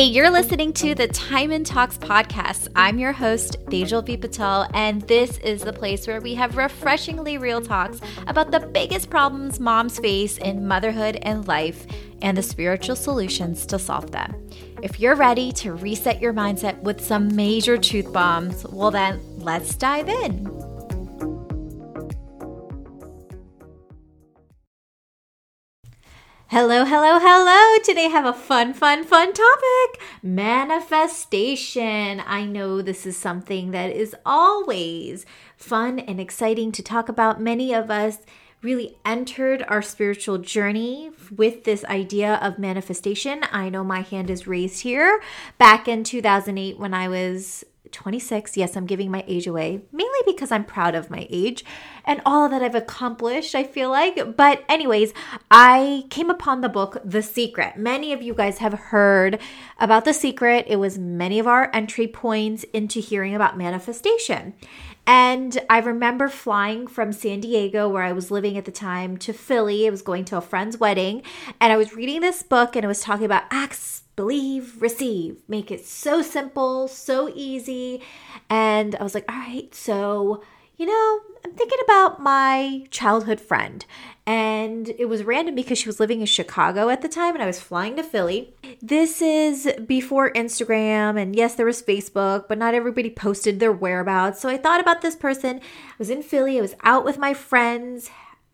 Hey, you're listening to the Time and Talks podcast. I'm your host, Tejal V. Patel, and this is the place where we have refreshingly real talks about the biggest problems moms face in motherhood and life and the spiritual solutions to solve them. If you're ready to reset your mindset with some major truth bombs, well, then let's dive in. Hello, hello, hello. Today I have a fun, fun, fun topic manifestation. I know this is something that is always fun and exciting to talk about. Many of us really entered our spiritual journey with this idea of manifestation. I know my hand is raised here back in 2008 when I was 26. Yes, I'm giving my age away, mainly because I'm proud of my age and all that I've accomplished, I feel like. But, anyways, I came upon the book The Secret. Many of you guys have heard about The Secret. It was many of our entry points into hearing about manifestation. And I remember flying from San Diego, where I was living at the time, to Philly. I was going to a friend's wedding, and I was reading this book, and it was talking about acts believe, receive. Make it so simple, so easy. And I was like, all right, so, you know, I'm thinking about my childhood friend. And it was random because she was living in Chicago at the time and I was flying to Philly. This is before Instagram. And yes, there was Facebook, but not everybody posted their whereabouts. So I thought about this person. I was in Philly, I was out with my friends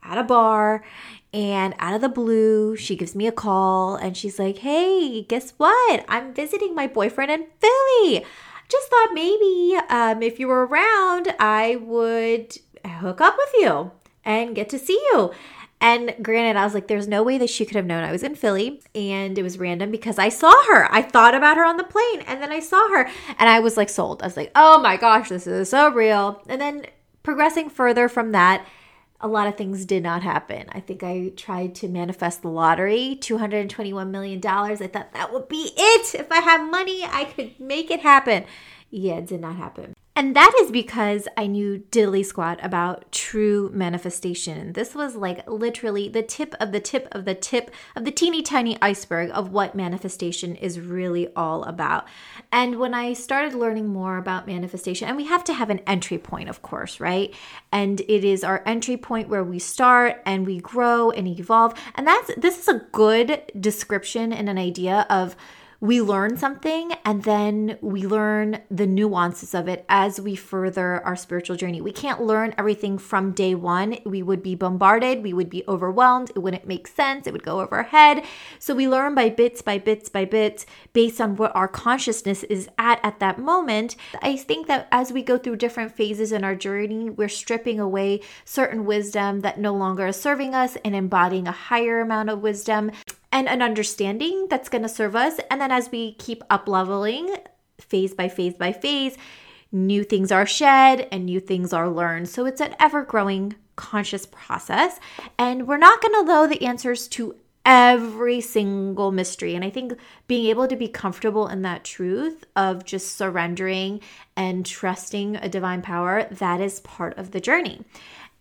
at a bar and out of the blue, she gives me a call and she's like, Hey, guess what? I'm visiting my boyfriend in Philly. Just thought maybe um, if you were around, I would hook up with you and get to see you. And granted, I was like, there's no way that she could have known I was in Philly. And it was random because I saw her. I thought about her on the plane and then I saw her and I was like sold. I was like, oh my gosh, this is so real. And then progressing further from that, a lot of things did not happen. I think I tried to manifest the lottery, $221 million. I thought that would be it. If I have money, I could make it happen. Yeah, it did not happen. And that is because I knew diddly squat about true manifestation. This was like literally the tip of the tip of the tip of the teeny tiny iceberg of what manifestation is really all about. And when I started learning more about manifestation, and we have to have an entry point, of course, right? And it is our entry point where we start and we grow and evolve. And that's this is a good description and an idea of we learn something and then we learn the nuances of it as we further our spiritual journey. We can't learn everything from day one. We would be bombarded, we would be overwhelmed, it wouldn't make sense, it would go over our head. So we learn by bits, by bits, by bits, based on what our consciousness is at at that moment. I think that as we go through different phases in our journey, we're stripping away certain wisdom that no longer is serving us and embodying a higher amount of wisdom and an understanding that's going to serve us. And then as we keep up leveling phase by phase by phase, new things are shed and new things are learned. So it's an ever growing conscious process. And we're not going to know the answers to every single mystery. And I think being able to be comfortable in that truth of just surrendering and trusting a divine power, that is part of the journey.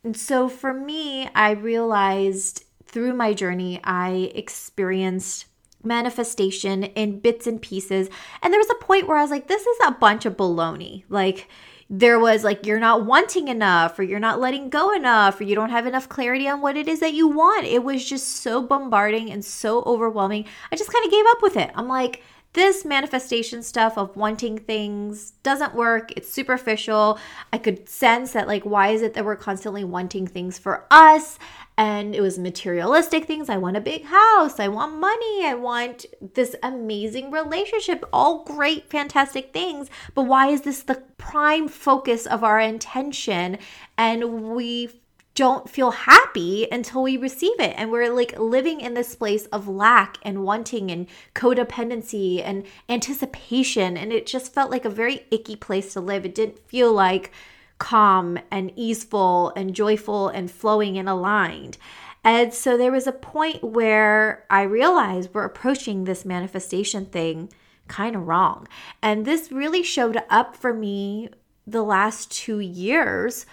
And so for me, I realized through my journey, I experienced manifestation in bits and pieces. And there was a point where I was like, this is a bunch of baloney. Like, there was like, you're not wanting enough, or you're not letting go enough, or you don't have enough clarity on what it is that you want. It was just so bombarding and so overwhelming. I just kind of gave up with it. I'm like, this manifestation stuff of wanting things doesn't work. It's superficial. I could sense that, like, why is it that we're constantly wanting things for us? And it was materialistic things. I want a big house. I want money. I want this amazing relationship. All great, fantastic things. But why is this the prime focus of our intention? And we don't feel happy until we receive it. And we're like living in this place of lack and wanting and codependency and anticipation. And it just felt like a very icky place to live. It didn't feel like calm and easeful and joyful and flowing and aligned. And so there was a point where I realized we're approaching this manifestation thing kind of wrong. And this really showed up for me the last two years,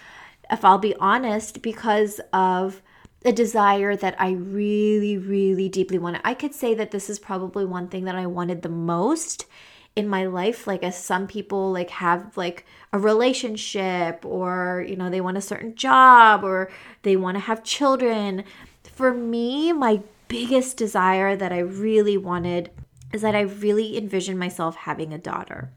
if I'll be honest, because of a desire that I really, really deeply wanted. I could say that this is probably one thing that I wanted the most in my life. Like as some people like have like a relationship or you know they want a certain job or they want to have children. For me my biggest desire that i really wanted is that i really envisioned myself having a daughter.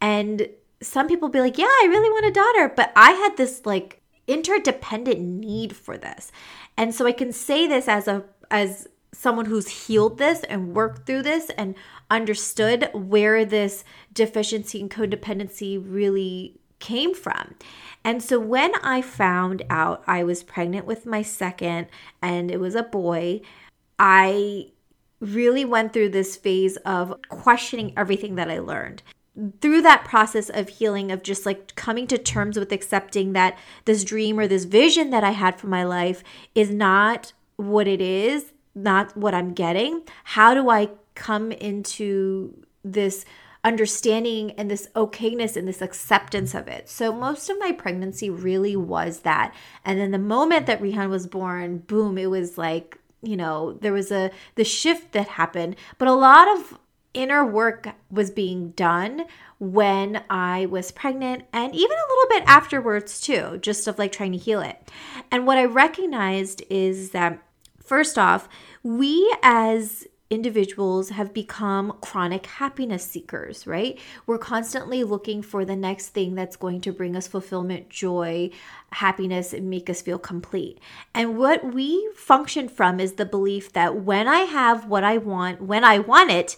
And some people be like yeah i really want a daughter but i had this like interdependent need for this and so i can say this as a as someone who's healed this and worked through this and understood where this deficiency and codependency really came from. And so when I found out I was pregnant with my second and it was a boy, I really went through this phase of questioning everything that I learned. Through that process of healing, of just like coming to terms with accepting that this dream or this vision that I had for my life is not what it is, not what I'm getting. How do I come into this understanding and this okayness and this acceptance of it. So most of my pregnancy really was that. And then the moment that Rihan was born, boom, it was like, you know, there was a the shift that happened, but a lot of inner work was being done when I was pregnant and even a little bit afterwards too, just of like trying to heal it. And what I recognized is that first off, we as individuals have become chronic happiness seekers, right? We're constantly looking for the next thing that's going to bring us fulfillment, joy, happiness, and make us feel complete. And what we function from is the belief that when I have what I want, when I want it,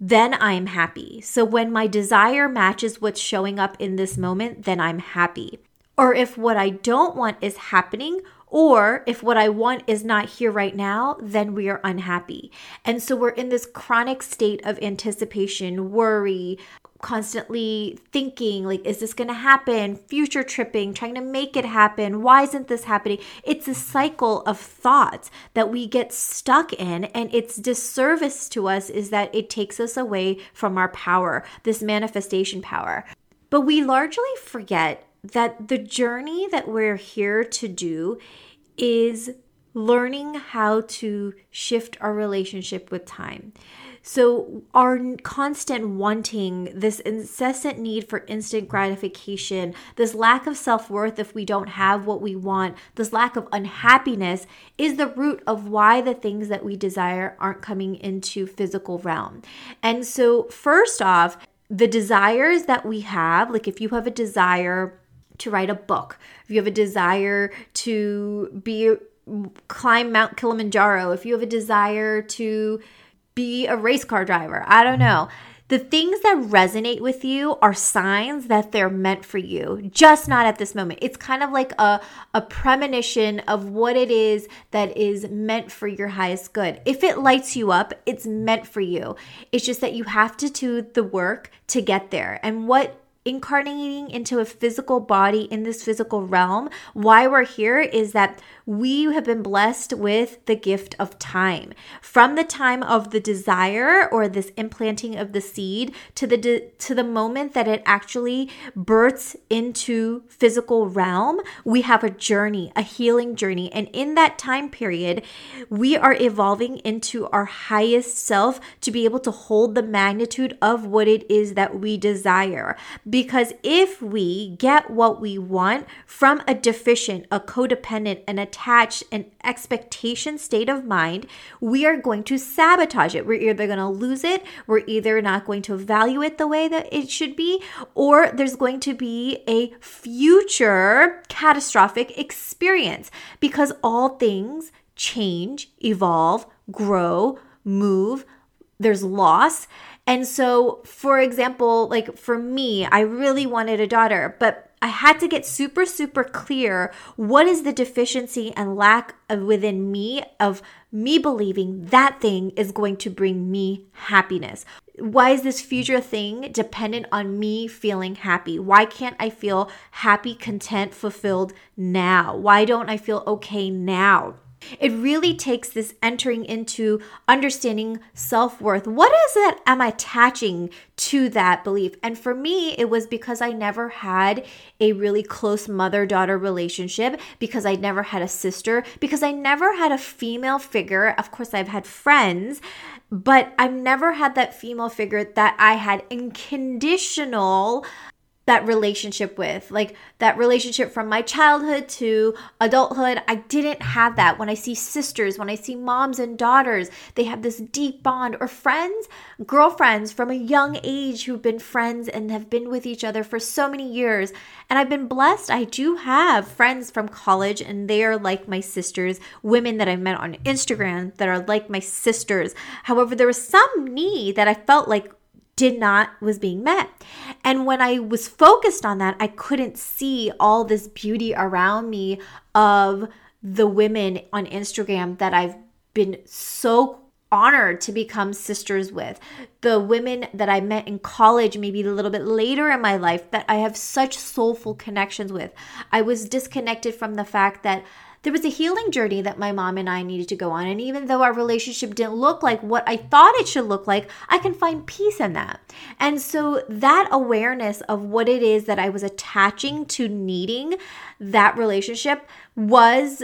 then I'm happy. So when my desire matches what's showing up in this moment, then I'm happy. Or if what I don't want is happening, or if what I want is not here right now, then we are unhappy. And so we're in this chronic state of anticipation, worry, constantly thinking like is this going to happen? Future tripping trying to make it happen. Why isn't this happening? It's a cycle of thoughts that we get stuck in and its disservice to us is that it takes us away from our power this manifestation power. But we largely forget that the journey that we're here to do is learning how to shift our relationship with time. So, our constant wanting, this incessant need for instant gratification, this lack of self worth if we don't have what we want, this lack of unhappiness is the root of why the things that we desire aren't coming into physical realm. And so, first off, the desires that we have, like if you have a desire to write a book, if you have a desire to be climb Mount Kilimanjaro, if you have a desire to be a race car driver, I don't know. The things that resonate with you are signs that they're meant for you, just not at this moment. It's kind of like a, a premonition of what it is that is meant for your highest good. If it lights you up, it's meant for you. It's just that you have to do the work to get there. And what incarnating into a physical body in this physical realm, why we're here is that we have been blessed with the gift of time. From the time of the desire or this implanting of the seed to the de- to the moment that it actually births into physical realm, we have a journey, a healing journey. And in that time period, we are evolving into our highest self to be able to hold the magnitude of what it is that we desire. Because if we get what we want from a deficient, a codependent, an attached, an expectation state of mind, we are going to sabotage it. We're either going to lose it, we're either not going to value it the way that it should be, or there's going to be a future catastrophic experience because all things change, evolve, grow, move, there's loss. And so, for example, like for me, I really wanted a daughter, but I had to get super, super clear what is the deficiency and lack of within me of me believing that thing is going to bring me happiness. Why is this future thing dependent on me feeling happy? Why can't I feel happy, content, fulfilled now? Why don't I feel okay now? It really takes this entering into understanding self worth. What is it am I attaching to that belief? And for me, it was because I never had a really close mother daughter relationship, because I never had a sister, because I never had a female figure. Of course, I've had friends, but I've never had that female figure that I had unconditional that relationship with like that relationship from my childhood to adulthood. I didn't have that. When i see sisters when i see moms and daughters they have this deep bond or friends girlfriends from a young age who've been friends and have been with each other for so many years. And i've been blessed. I do have friends from college and they are like my sisters. Women that i met on instagram that are like my sisters. However there was some need that i felt like did not was being met. And when I was focused on that, I couldn't see all this beauty around me of the women on Instagram that I've been so honored to become sisters with. The women that I met in college, maybe a little bit later in my life, that I have such soulful connections with. I was disconnected from the fact that there was a healing journey that my mom and I needed to go on. And even though our relationship didn't look like what I thought it should look like, I can find peace in that. And so that awareness of what it is that I was attaching to needing that relationship was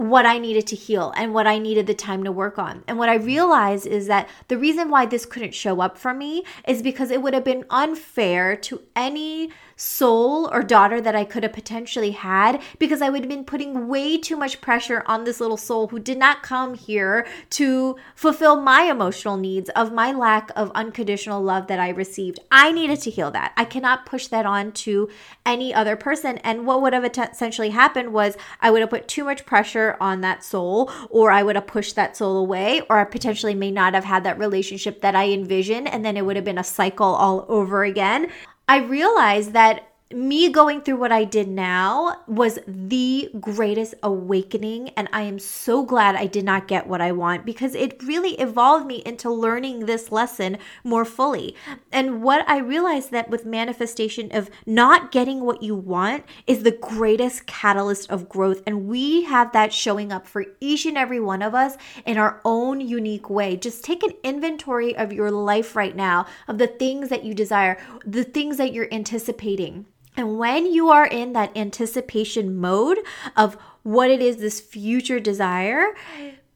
what I needed to heal and what I needed the time to work on. And what I realized is that the reason why this couldn't show up for me is because it would have been unfair to any soul or daughter that I could have potentially had because I would have been putting way too much pressure on this little soul who did not come here to fulfill my emotional needs of my lack of unconditional love that I received. I needed to heal that. I cannot push that on to any other person. And what would have essentially happened was I would have put too much pressure on that soul, or I would have pushed that soul away, or I potentially may not have had that relationship that I envisioned. And then it would have been a cycle all over again. I realized that me going through what I did now was the greatest awakening. And I am so glad I did not get what I want because it really evolved me into learning this lesson more fully. And what I realized that with manifestation of not getting what you want is the greatest catalyst of growth. And we have that showing up for each and every one of us in our own unique way. Just take an inventory of your life right now, of the things that you desire, the things that you're anticipating. And when you are in that anticipation mode of what it is, this future desire,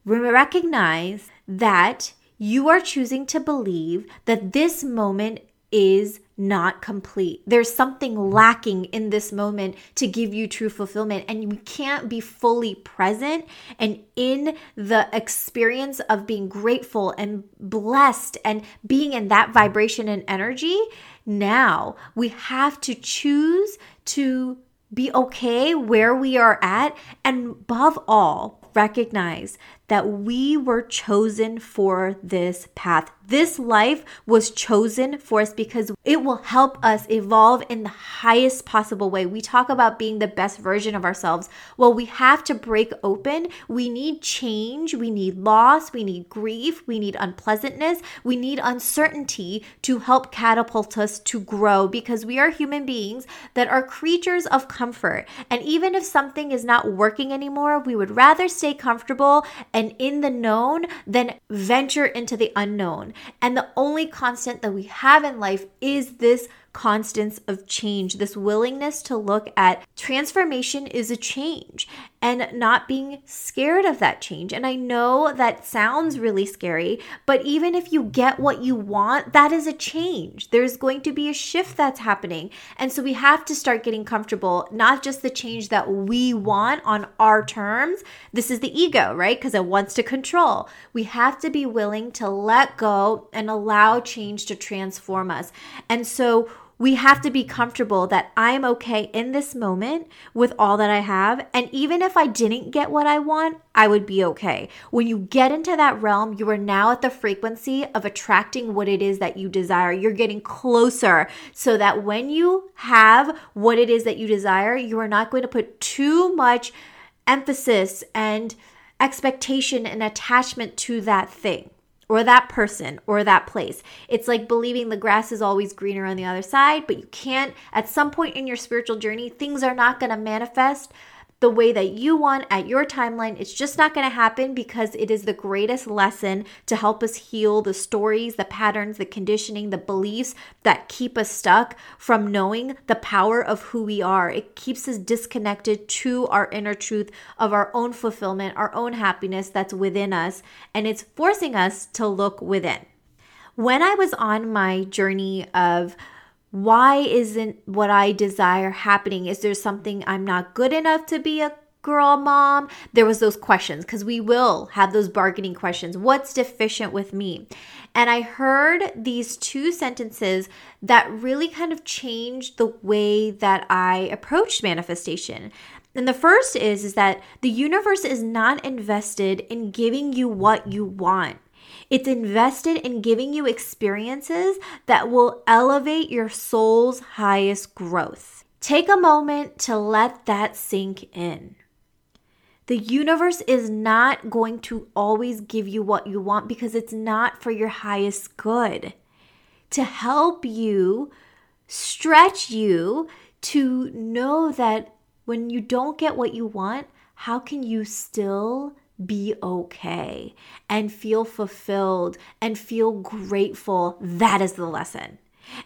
recognize that you are choosing to believe that this moment is not complete. There's something lacking in this moment to give you true fulfillment, and you can't be fully present and in the experience of being grateful and blessed and being in that vibration and energy now. We have to choose to be okay where we are at, and above all, recognize that we were chosen for this path. This life was chosen for us because it will help us evolve in the highest possible way. We talk about being the best version of ourselves. Well, we have to break open. We need change. We need loss. We need grief. We need unpleasantness. We need uncertainty to help catapult us to grow because we are human beings that are creatures of comfort. And even if something is not working anymore, we would rather stay comfortable and in the known than venture into the unknown. And the only constant that we have in life is this constants of change, this willingness to look at transformation is a change and not being scared of that change. And I know that sounds really scary, but even if you get what you want, that is a change. There's going to be a shift that's happening. And so we have to start getting comfortable, not just the change that we want on our terms. This is the ego, right? Because it wants to control. We have to be willing to let go and allow change to transform us. And so we have to be comfortable that I'm okay in this moment with all that I have. And even if I didn't get what I want, I would be okay. When you get into that realm, you are now at the frequency of attracting what it is that you desire. You're getting closer so that when you have what it is that you desire, you are not going to put too much emphasis and expectation and attachment to that thing or that person or that place. It's like believing the grass is always greener on the other side, but you can't, at some point in your spiritual journey, things are not going to manifest the way that you want at your timeline. It's just not going to happen because it is the greatest lesson to help us heal the stories, the patterns, the conditioning, the beliefs that keep us stuck from knowing the power of who we are. It keeps us disconnected to our inner truth of our own fulfillment, our own happiness that's within us, and it's forcing us to look within. When I was on my journey of why isn't what I desire happening? Is there something I'm not good enough to be a girl mom? There was those questions because we will have those bargaining questions. What's deficient with me? And I heard these two sentences that really kind of changed the way that I approached manifestation. And the first is is that the universe is not invested in giving you what you want. It's invested in giving you experiences that will elevate your soul's highest growth. Take a moment to let that sink in. The universe is not going to always give you what you want because it's not for your highest good. To help you, stretch you to know that when you don't get what you want, how can you still be okay and feel fulfilled and feel grateful. That is the lesson.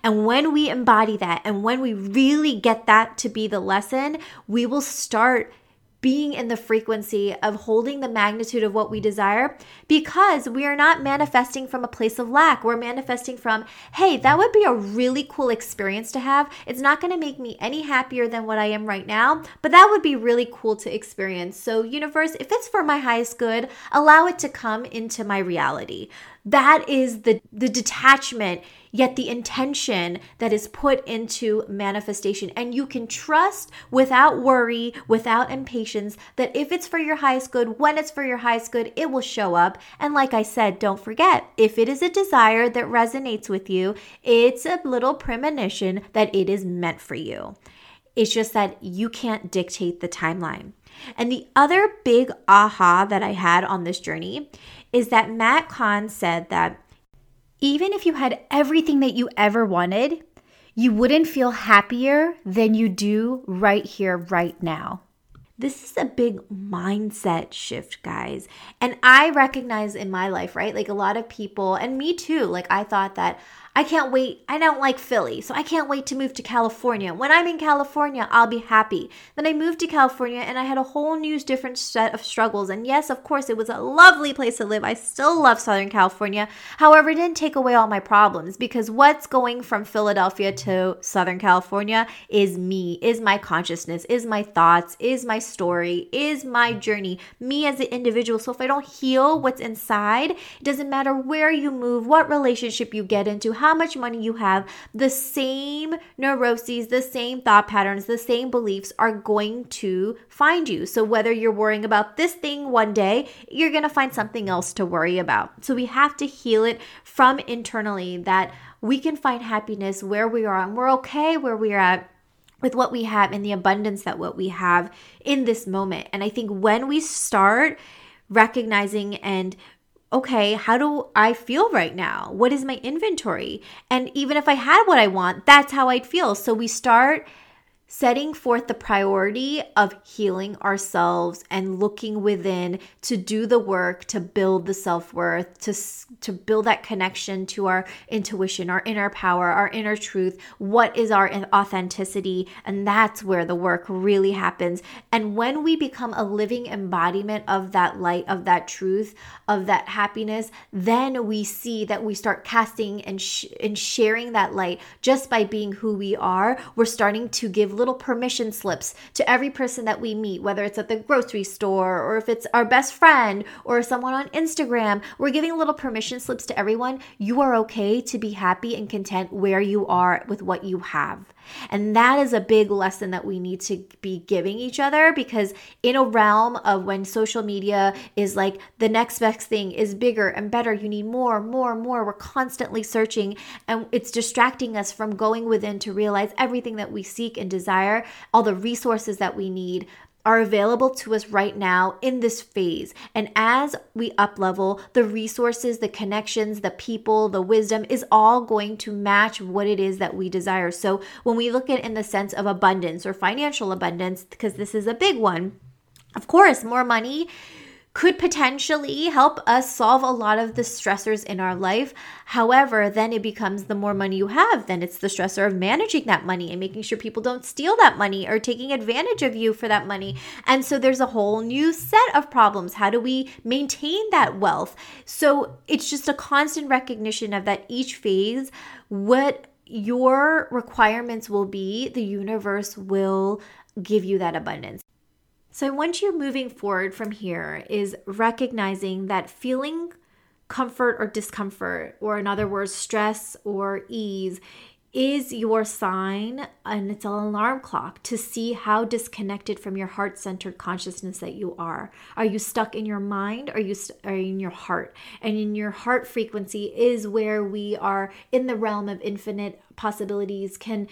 And when we embody that and when we really get that to be the lesson, we will start being in the frequency of holding the magnitude of what we desire because we are not manifesting from a place of lack. We're manifesting from, hey, that would be a really cool experience to have. It's not going to make me any happier than what I am right now, but that would be really cool to experience. So, universe, if it's for my highest good, allow it to come into my reality. That is the the detachment yet the intention that is put into manifestation. And you can trust without worry, without impatience, that if it's for your highest good, when it's for your highest good, it will show up. And like I said, don't forget, if it is a desire that resonates with you, it's a little premonition that it is meant for you. It's just that you can't dictate the timeline. And the other big aha that I had on this journey is that Matt Kahn said that even if you had everything that you ever wanted, you wouldn't feel happier than you do right here, right now. This is a big mindset shift, guys. And I recognize in my life, right? Like a lot of people, and me too, like I thought that I can't wait. I don't like Philly, so I can't wait to move to California. When I'm in California, I'll be happy. Then I moved to California and I had a whole new different set of struggles. And yes, of course, it was a lovely place to live. I still love Southern California. However, it didn't take away all my problems because what's going from Philadelphia to Southern California is me, is my consciousness, is my thoughts, is my story, is my journey, me as an individual. So if I don't heal what's inside, it doesn't matter where you move, what relationship you get into, how much money you have, the same neuroses, the same thought patterns, the same beliefs are going to find you. So, whether you're worrying about this thing one day, you're going to find something else to worry about. So, we have to heal it from internally that we can find happiness where we are and we're okay where we're at with what we have and the abundance that what we have in this moment. And I think when we start recognizing and okay, how do I feel right now? What is my inventory? And even if I had what I want, that's how I'd feel. So we start setting forth the priority of healing ourselves and looking within to do the work to build the self-worth to to build that connection to our intuition our inner power our inner truth. What is our authenticity? And that's where the work really happens. And when we become a living embodiment of that light of that truth of that happiness then we see that we start casting and sh- and sharing that light. Just by being who we are we're starting to give little permission slips to every person that we meet, whether it's at the grocery store or if it's our best friend or someone on Instagram. We're giving little permission slips to everyone. You are okay to be happy and content where you are with what you have. And that is a big lesson that we need to be giving each other because, in a realm of when social media is like the next best thing is bigger and better, you need more, more, more. We're constantly searching and it's distracting us from going within to realize everything that we seek and desire, all the resources that we need are available to us right now in this phase. And as we up level, the resources, the connections, the people, the wisdom is all going to match what it is that we desire. So when we look at in the sense of abundance or financial abundance, because this is a big one, of course, more money could potentially help us solve a lot of the stressors in our life. However, then it becomes the more money you have, then it's the stressor of managing that money and making sure people don't steal that money or taking advantage of you for that money. And so there's a whole new set of problems. How do we maintain that wealth? So it's just a constant recognition of that each phase, what your requirements will be, the universe will give you that abundance. So I want you moving forward from here is recognizing that feeling comfort or discomfort, or in other words, stress or ease, is your sign and it's an alarm clock to see how disconnected from your heart centered consciousness that you are. Are you stuck in your mind? Are you st- are in your heart? And in your heart frequency is where we are in the realm of infinite possibilities, can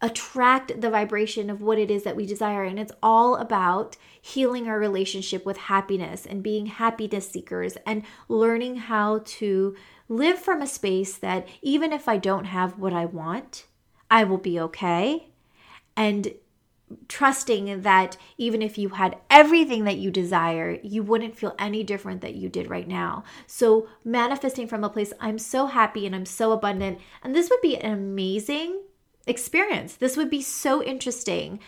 attract the vibration of what it is that we desire. And it's all about healing our relationship with happiness and being happiness seekers and learning how to live from a space that even if I don't have what I want, I will be okay. And trusting that even if you had everything that you desire, you wouldn't feel any different that you did right now. So, manifesting from a place, I'm so happy and I'm so abundant. And this would be an amazing experience. This would be so interesting.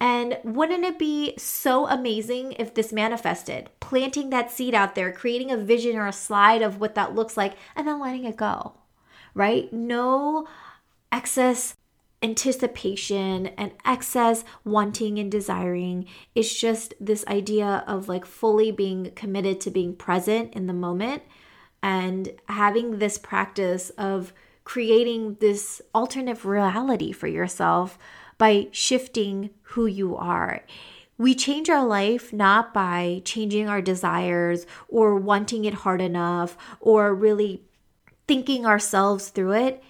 And wouldn't it be so amazing if this manifested? Planting that seed out there, creating a vision or a slide of what that looks like, and then letting it go, right? No excess anticipation and excess wanting and desiring. It's just this idea of like fully being committed to being present in the moment and having this practice of creating this alternate reality for yourself by shifting who you are. We change our life not by changing our desires or wanting it hard enough or really thinking ourselves through it.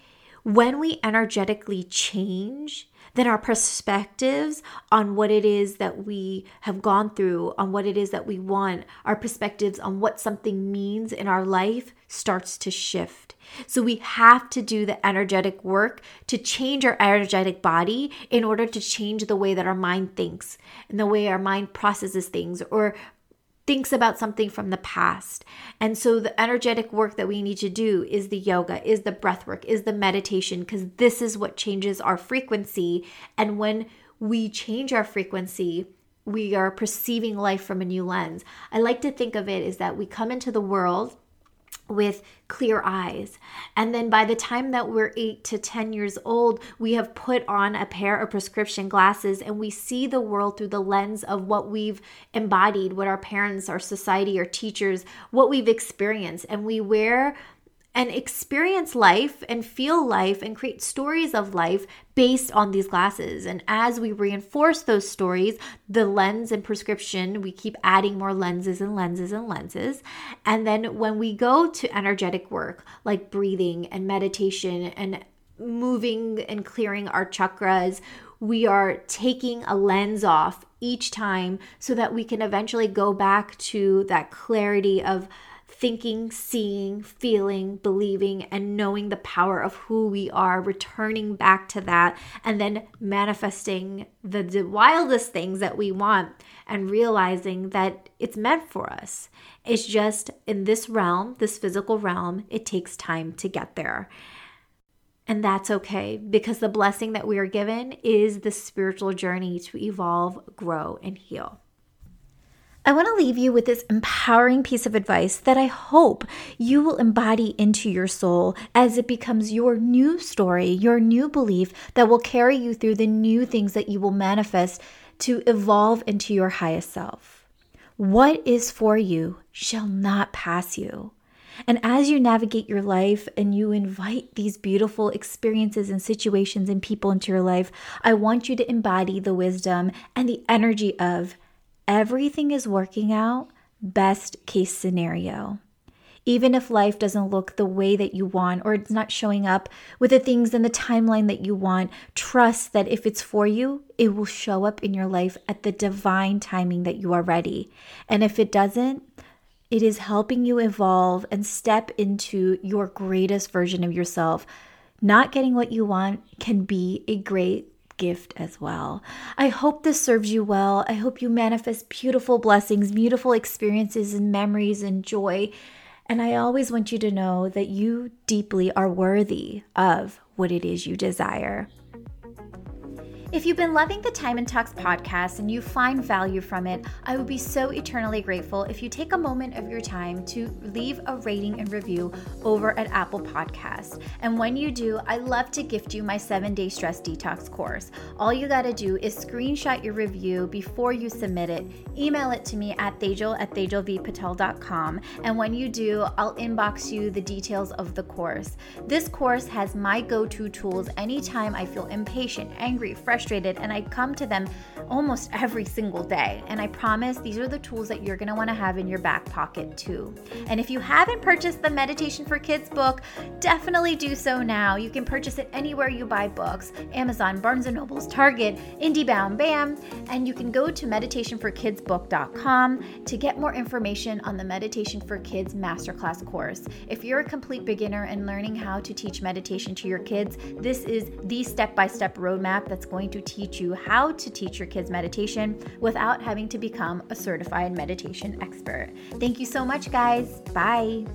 When we energetically change, then our perspectives on what it is that we have gone through, on what it is that we want, our perspectives on what something means in our life starts to shift. So we have to do the energetic work to change our energetic body in order to change the way that our mind thinks and the way our mind processes things or thinks about something from the past. And so the energetic work that we need to do is the yoga, is the breath work, is the meditation, because this is what changes our frequency. And when we change our frequency, we are perceiving life from a new lens. I like to think of it is that we come into the world with clear eyes. And then by the time that we're eight to 10 years old, we have put on a pair of prescription glasses and we see the world through the lens of what we've embodied, what our parents, our society, our teachers, what we've experienced. And we wear and experience life and feel life and create stories of life based on these glasses. And as we reinforce those stories, the lens and prescription, we keep adding more lenses and lenses and lenses. And then when we go to energetic work like breathing and meditation and moving and clearing our chakras, we are taking a lens off each time so that we can eventually go back to that clarity of thinking, seeing, feeling, believing, and knowing the power of who we are, returning back to that, and then manifesting the, the wildest things that we want and realizing that it's meant for us. It's just in this realm, this physical realm, it takes time to get there. And that's okay because the blessing that we are given is the spiritual journey to evolve, grow, and heal. I want to leave you with this empowering piece of advice that I hope you will embody into your soul as it becomes your new story, your new belief that will carry you through the new things that you will manifest to evolve into your highest self. What is for you shall not pass you. And as you navigate your life and you invite these beautiful experiences and situations and people into your life, I want you to embody the wisdom and the energy of everything is working out, best case scenario. Even if life doesn't look the way that you want or it's not showing up with the things in the timeline that you want, trust that if it's for you, it will show up in your life at the divine timing that you are ready. And if it doesn't, it is helping you evolve and step into your greatest version of yourself. Not getting what you want can be a great gift as well. I hope this serves you well. I hope you manifest beautiful blessings, beautiful experiences, and memories and joy. And I always want you to know that you deeply are worthy of what it is you desire. If you've been loving the Time and Talks podcast and you find value from it, I would be so eternally grateful if you take a moment of your time to leave a rating and review over at Apple Podcasts. And when you do, I love to gift you my seven day stress detox course. All you got to do is screenshot your review before you submit it, email it to me at tejal at tejalvpatel.com. And when you do, I'll inbox you the details of the course. This course has my go to tools anytime I feel impatient, angry, frustrated frustrated, and I come to them almost every single day. And I promise these are the tools that you're want to have in your back pocket too. And if you haven't purchased the Meditation for Kids book, definitely do so now. You can purchase it anywhere you buy books Amazon, Barnes and Nobles, Target, IndieBound, BAM. And you can go to meditationforkidsbook.com to get more information on the Meditation for Kids Masterclass course. If you're a complete beginner and learning how to teach meditation to your kids, this is the step by step roadmap that's going going to teach you how to teach your kids meditation without having to become a certified meditation expert. Thank you so much, guys. Bye.